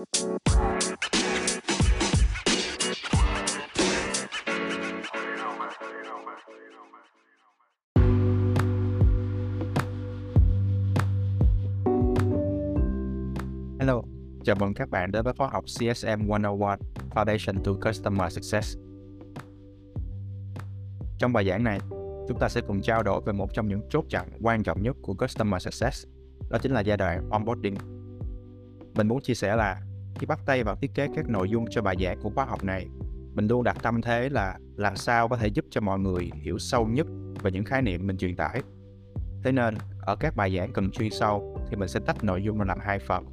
Hello, chào mừng các bạn đến với khóa học CSM 101 Foundation to Customer Success. Trong bài giảng này, chúng ta sẽ cùng trao đổi về một trong những chốt chặn quan trọng nhất của Customer Success, đó chính là giai đoạn onboarding. Mình muốn chia sẻ là khi bắt tay vào thiết kế các nội dung cho bài giảng của khóa học này, mình luôn đặt tâm thế là làm sao có thể giúp cho mọi người hiểu sâu nhất về những khái niệm mình truyền tải. Thế nên, ở các bài giảng cần chuyên sâu thì mình sẽ tách nội dung ra làm hai phần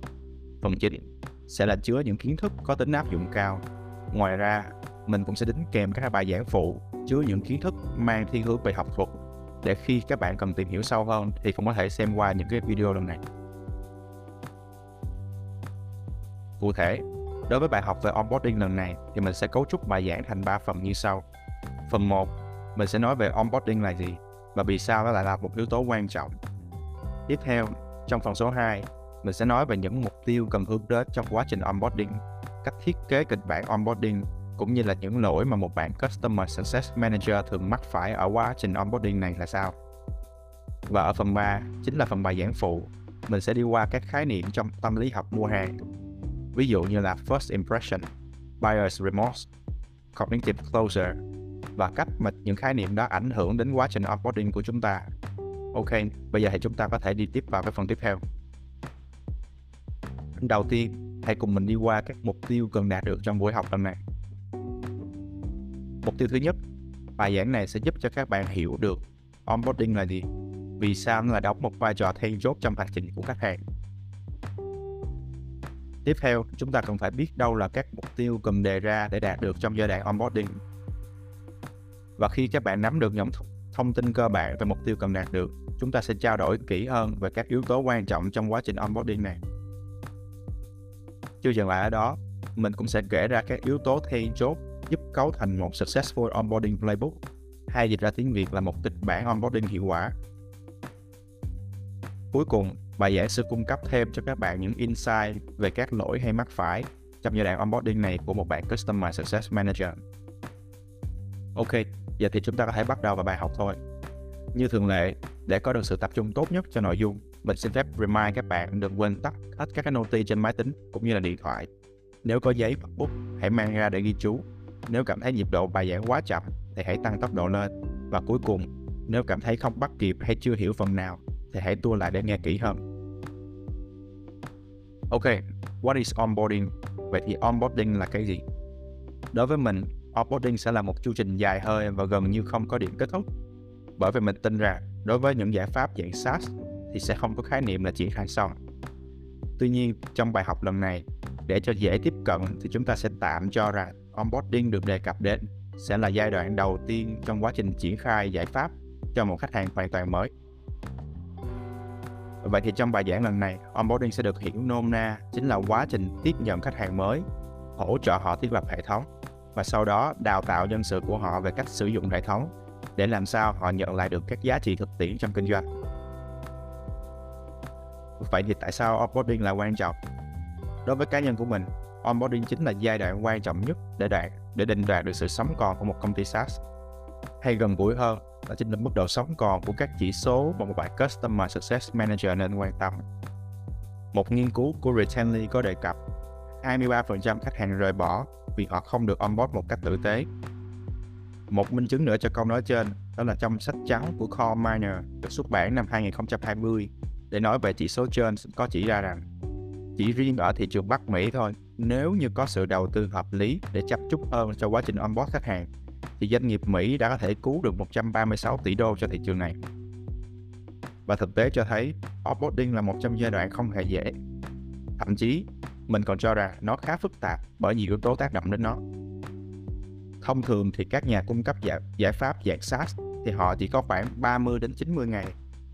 Phần chính sẽ là chứa những kiến thức có tính áp dụng cao. Ngoài ra, mình cũng sẽ đính kèm các bài giảng phụ chứa những kiến thức mang thiên hướng về học thuật để khi các bạn cần tìm hiểu sâu hơn thì cũng có thể xem qua những cái video lần này. Cụ thể, đối với bài học về onboarding lần này thì mình sẽ cấu trúc bài giảng thành 3 phần như sau. Phần 1, mình sẽ nói về onboarding là gì và vì sao nó lại là một yếu tố quan trọng. Tiếp theo, trong phần số 2, mình sẽ nói về những mục tiêu cần hướng đến trong quá trình onboarding, cách thiết kế kịch bản onboarding cũng như là những lỗi mà một bạn Customer Success Manager thường mắc phải ở quá trình onboarding này là sao. Và ở phần 3 chính là phần bài giảng phụ, mình sẽ đi qua các khái niệm trong tâm lý học mua hàng. Ví dụ như là First Impression, Buyer's Remorse, Cognitive Closure và cách mà những khái niệm đó ảnh hưởng đến quá trình onboarding của chúng ta. Ok, bây giờ thì chúng ta có thể đi tiếp vào cái phần tiếp theo. Đầu tiên, hãy cùng mình đi qua các mục tiêu cần đạt được trong buổi học lần này. Mục tiêu thứ nhất, bài giảng này sẽ giúp cho các bạn hiểu được onboarding là gì, vì sao nó là đóng một vai trò then chốt trong hành trình của khách hàng. Tiếp theo, chúng ta cần phải biết đâu là các mục tiêu cần đề ra để đạt được trong giai đoạn onboarding. Và khi các bạn nắm được những thông tin cơ bản về mục tiêu cần đạt được, chúng ta sẽ trao đổi kỹ hơn về các yếu tố quan trọng trong quá trình onboarding này. Chưa dừng lại ở đó, mình cũng sẽ kể ra các yếu tố then chốt giúp cấu thành một Successful Onboarding Playbook, hay dịch ra tiếng Việt là một kịch bản onboarding hiệu quả. Cuối cùng, bài giảng sẽ cung cấp thêm cho các bạn những insight về các lỗi hay mắc phải trong giai đoạn onboarding này của một bạn Customer Success Manager. Ok, giờ thì chúng ta có thể bắt đầu vào bài học thôi. Như thường lệ, để có được sự tập trung tốt nhất cho nội dung, mình xin phép remind các bạn đừng quên tắt hết các cái noti trên máy tính cũng như là điện thoại. Nếu có giấy hoặc bút, hãy mang ra để ghi chú. Nếu cảm thấy nhịp độ bài giảng quá chậm, thì hãy tăng tốc độ lên. Và cuối cùng, nếu cảm thấy không bắt kịp hay chưa hiểu phần nào, thì hãy tua lại để nghe kỹ hơn. Ok, what is onboarding? Vậy thì onboarding là cái gì? Đối với mình, onboarding sẽ là một chu trình dài hơi và gần như không có điểm kết thúc. Bởi vì mình tin rằng đối với những giải pháp dạng SaaS thì sẽ không có khái niệm là triển khai xong. Tuy nhiên, trong bài học lần này, để cho dễ tiếp cận thì chúng ta sẽ tạm cho rằng onboarding được đề cập đến sẽ là giai đoạn đầu tiên trong quá trình triển khai giải pháp cho một khách hàng hoàn toàn mới. Vậy thì trong bài giảng lần này, onboarding sẽ được hiểu nôm na chính là quá trình tiếp nhận khách hàng mới, hỗ trợ họ thiết lập hệ thống và sau đó đào tạo nhân sự của họ về cách sử dụng hệ thống để làm sao họ nhận lại được các giá trị thực tiễn trong kinh doanh. Vậy thì tại sao onboarding là quan trọng? Đối với cá nhân của mình, onboarding chính là giai đoạn quan trọng nhất để đạt để định đoạt được sự sống còn của một công ty SaaS. Hay gần gũi hơn đó chính là mức độ sống còn của các chỉ số mà một bạn Customer Success Manager nên quan tâm. Một nghiên cứu của Retenly có đề cập 23% khách hàng rời bỏ vì họ không được onboard một cách tử tế. Một minh chứng nữa cho câu nói trên đó là trong sách trắng của Core Miner được xuất bản năm 2020 để nói về chỉ số trên có chỉ ra rằng chỉ riêng ở thị trường Bắc Mỹ thôi, nếu như có sự đầu tư hợp lý để chăm chút hơn cho quá trình onboard khách hàng, thì doanh nghiệp Mỹ đã có thể cứu được 136 tỷ đô cho thị trường này. Và thực tế cho thấy, offboarding là một trong giai đoạn không hề dễ. Thậm chí, mình còn cho rằng nó khá phức tạp bởi nhiều yếu tố tác động đến nó. Thông thường thì các nhà cung cấp giải, giải pháp dạng SaaS thì họ chỉ có khoảng 30 đến 90 ngày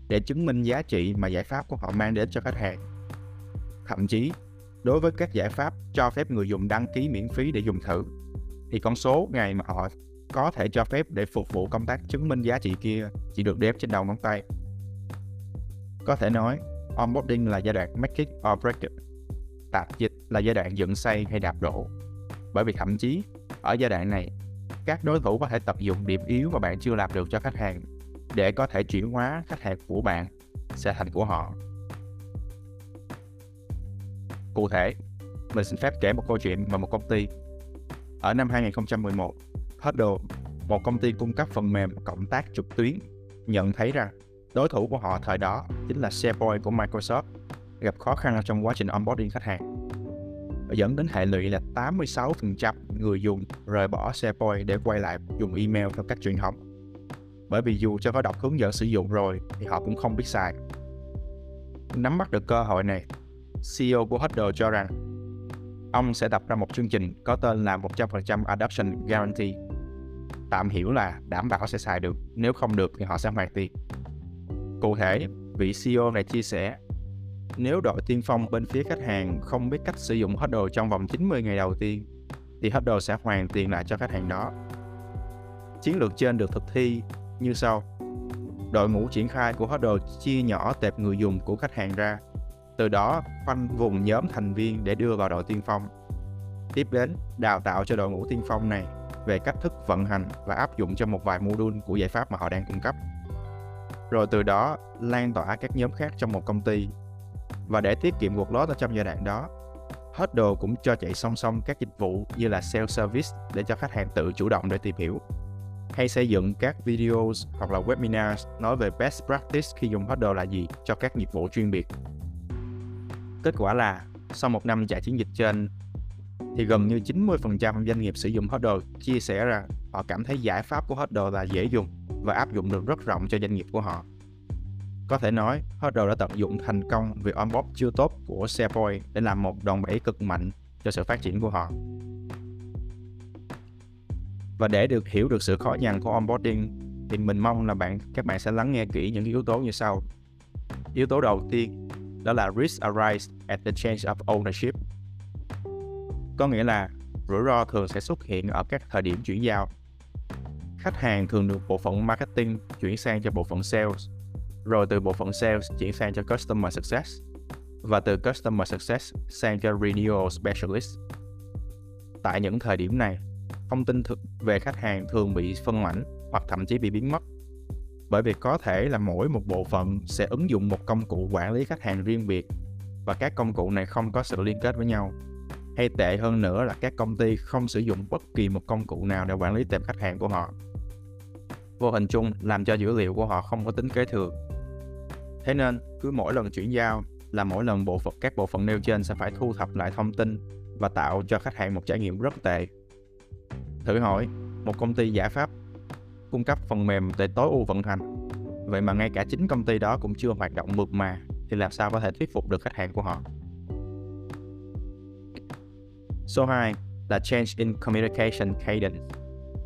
để chứng minh giá trị mà giải pháp của họ mang đến cho khách hàng. Thậm chí, đối với các giải pháp cho phép người dùng đăng ký miễn phí để dùng thử, thì con số ngày mà họ có thể cho phép để phục vụ công tác chứng minh giá trị kia chỉ được đếm trên đầu ngón tay. Có thể nói, onboarding là giai đoạn make it or break it. tạp dịch là giai đoạn dựng xây hay đạp đổ. Bởi vì thậm chí, ở giai đoạn này, các đối thủ có thể tận dụng điểm yếu mà bạn chưa làm được cho khách hàng để có thể chuyển hóa khách hàng của bạn sẽ thành của họ. Cụ thể, mình xin phép kể một câu chuyện về một công ty. Ở năm 2011, Huddle, một công ty cung cấp phần mềm cộng tác trực tuyến, nhận thấy rằng đối thủ của họ thời đó chính là SharePoint của Microsoft gặp khó khăn trong quá trình onboarding khách hàng và dẫn đến hệ lụy là 86% người dùng rời bỏ SharePoint để quay lại dùng email theo cách truyền thống. Bởi vì dù cho có đọc hướng dẫn sử dụng rồi thì họ cũng không biết xài. Nắm bắt được cơ hội này, CEO của Huddle cho rằng ông sẽ đặt ra một chương trình có tên là 100% Adoption Guarantee. Tạm hiểu là đảm bảo sẽ xài được, nếu không được thì họ sẽ hoàn tiền. Cụ thể, vị CEO này chia sẻ nếu đội tiên phong bên phía khách hàng không biết cách sử dụng Huddle trong vòng 90 ngày đầu tiên, thì Huddle sẽ hoàn tiền lại cho khách hàng đó. Chiến lược trên được thực thi như sau. Đội ngũ triển khai của Huddle chia nhỏ tệp người dùng của khách hàng ra, từ đó khoanh vùng nhóm thành viên để đưa vào đội tiên phong. Tiếp đến, đào tạo cho đội ngũ tiên phong này về cách thức vận hành và áp dụng cho một vài module của giải pháp mà họ đang cung cấp. Rồi từ đó lan tỏa các nhóm khác trong một công ty và để tiết kiệm workload ở trong giai đoạn đó, Huddle cũng cho chạy song song các dịch vụ như là self-service để cho khách hàng tự chủ động để tìm hiểu hay xây dựng các videos hoặc là webinars nói về best practice khi dùng Huddle là gì cho các nghiệp vụ chuyên biệt. Kết quả là sau một năm chạy chiến dịch trên thì gần như 90% doanh nghiệp sử dụng Huddle chia sẻ rằng họ cảm thấy giải pháp của Huddle là dễ dùng và áp dụng được rất rộng cho doanh nghiệp của họ. Có thể nói, Huddle đã tận dụng thành công việc onboard chưa tốt của SharePoint để làm một đòn bẩy cực mạnh cho sự phát triển của họ. Và để được hiểu được sự khó nhằn của onboarding thì mình mong là bạn các bạn sẽ lắng nghe kỹ những yếu tố như sau. Yếu tố đầu tiên đó là risk arise at the change of ownership. Có nghĩa là rủi ro thường sẽ xuất hiện ở các thời điểm chuyển giao. Khách hàng thường được bộ phận marketing chuyển sang cho bộ phận sales rồi từ bộ phận sales chuyển sang cho customer success và từ customer success sang cho renewal specialist. Tại những thời điểm này, thông tin về khách hàng thường bị phân mảnh hoặc thậm chí bị biến mất. Bởi vì có thể là mỗi một bộ phận sẽ ứng dụng một công cụ quản lý khách hàng riêng biệt và các công cụ này không có sự liên kết với nhau. Hay tệ hơn nữa là các công ty không sử dụng bất kỳ một công cụ nào để quản lý tệp khách hàng của họ. Vô hình chung làm cho dữ liệu của họ không có tính kế thừa Thế nên, cứ mỗi lần chuyển giao là mỗi lần bộ phận các bộ phận nêu trên sẽ phải thu thập lại thông tin và tạo cho khách hàng một trải nghiệm rất tệ. Thử hỏi, một công ty giải pháp cung cấp phần mềm để tối ưu vận hành, vậy mà ngay cả chính công ty đó cũng chưa hoạt động mượt mà thì làm sao có thể thuyết phục được khách hàng của họ? Số 2 là change in communication cadence.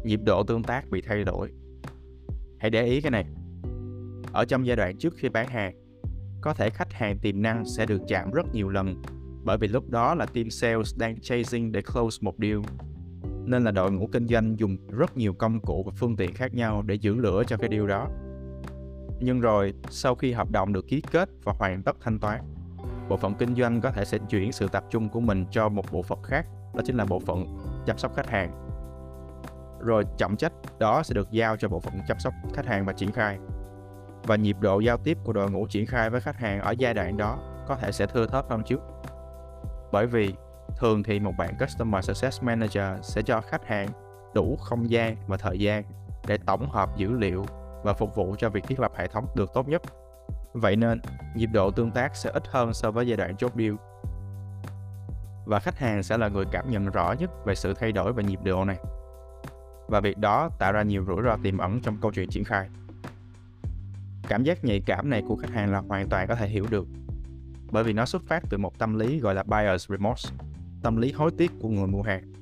Nhịp độ tương tác bị thay đổi. Hãy để ý cái này ở trong giai đoạn trước khi bán hàng. Có thể khách hàng tiềm năng sẽ được chạm rất nhiều lần bởi vì lúc đó là team sales đang chasing để close một deal. Nên là đội ngũ kinh doanh dùng rất nhiều công cụ và phương tiện khác nhau để giữ lửa cho cái deal đó. Nhưng rồi, sau khi hợp đồng được ký kết và hoàn tất thanh toán, bộ phận kinh doanh có thể sẽ chuyển sự tập trung của mình cho một bộ phận khác, đó chính là bộ phận chăm sóc khách hàng. Rồi trọng trách đó sẽ được giao cho bộ phận chăm sóc khách hàng và triển khai và nhịp độ giao tiếp của đội ngũ triển khai với khách hàng ở giai đoạn đó có thể sẽ thưa thớt hơn trước. Bởi vì thường thì một bạn Customer Success Manager sẽ cho khách hàng đủ không gian và thời gian để tổng hợp dữ liệu và phục vụ cho việc thiết lập hệ thống được tốt nhất. Vậy nên, nhịp độ tương tác sẽ ít hơn so với giai đoạn chốt deal. Và khách hàng sẽ là người cảm nhận rõ nhất về sự thay đổi về nhịp độ này. Và việc đó tạo ra nhiều rủi ro tiềm ẩn trong câu chuyện triển khai. Cảm giác nhạy cảm này của khách hàng là hoàn toàn có thể hiểu được bởi vì nó xuất phát từ một tâm lý gọi là buyer's remorse, tâm lý hối tiếc của người mua hàng.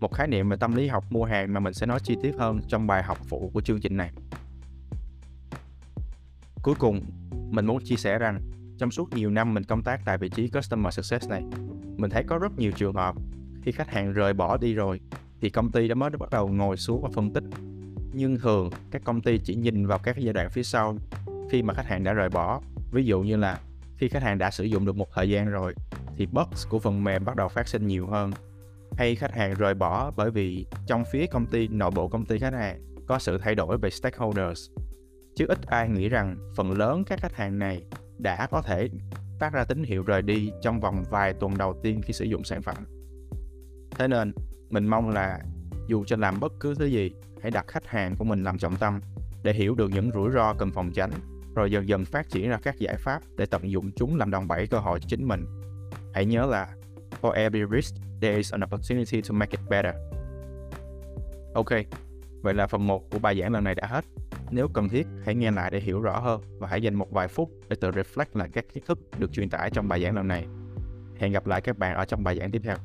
Một khái niệm về tâm lý học mua hàng mà mình sẽ nói chi tiết hơn trong bài học phụ của chương trình này. Cuối cùng, mình muốn chia sẻ rằng trong suốt nhiều năm mình công tác tại vị trí Customer Success này, mình thấy có rất nhiều trường hợp khi khách hàng rời bỏ đi rồi thì công ty đã mới bắt đầu ngồi xuống và phân tích. Nhưng thường các công ty chỉ nhìn vào các giai đoạn phía sau khi mà khách hàng đã rời bỏ. Ví dụ như là khi khách hàng đã sử dụng được một thời gian rồi thì bugs của phần mềm bắt đầu phát sinh nhiều hơn. Hay khách hàng rời bỏ bởi vì trong phía công ty nội bộ công ty khách hàng có sự thay đổi về stakeholders chứ ít ai nghĩ rằng phần lớn các khách hàng này đã có thể phát ra tín hiệu rời đi trong vòng vài tuần đầu tiên khi sử dụng sản phẩm. Thế nên, mình mong là dù cho làm bất cứ thứ gì, hãy đặt khách hàng của mình làm trọng tâm để hiểu được những rủi ro cần phòng tránh, rồi dần dần phát triển ra các giải pháp để tận dụng chúng làm đòn bẩy cơ hội cho chính mình. Hãy nhớ là for every risk, there is an opportunity to make it better. Ok, vậy là phần 1 của bài giảng lần này đã hết. Nếu cần thiết, hãy nghe lại để hiểu rõ hơn và hãy dành một vài phút để tự reflect lại các kiến thức được truyền tải trong bài giảng lần này. Hẹn gặp lại các bạn ở trong bài giảng tiếp theo.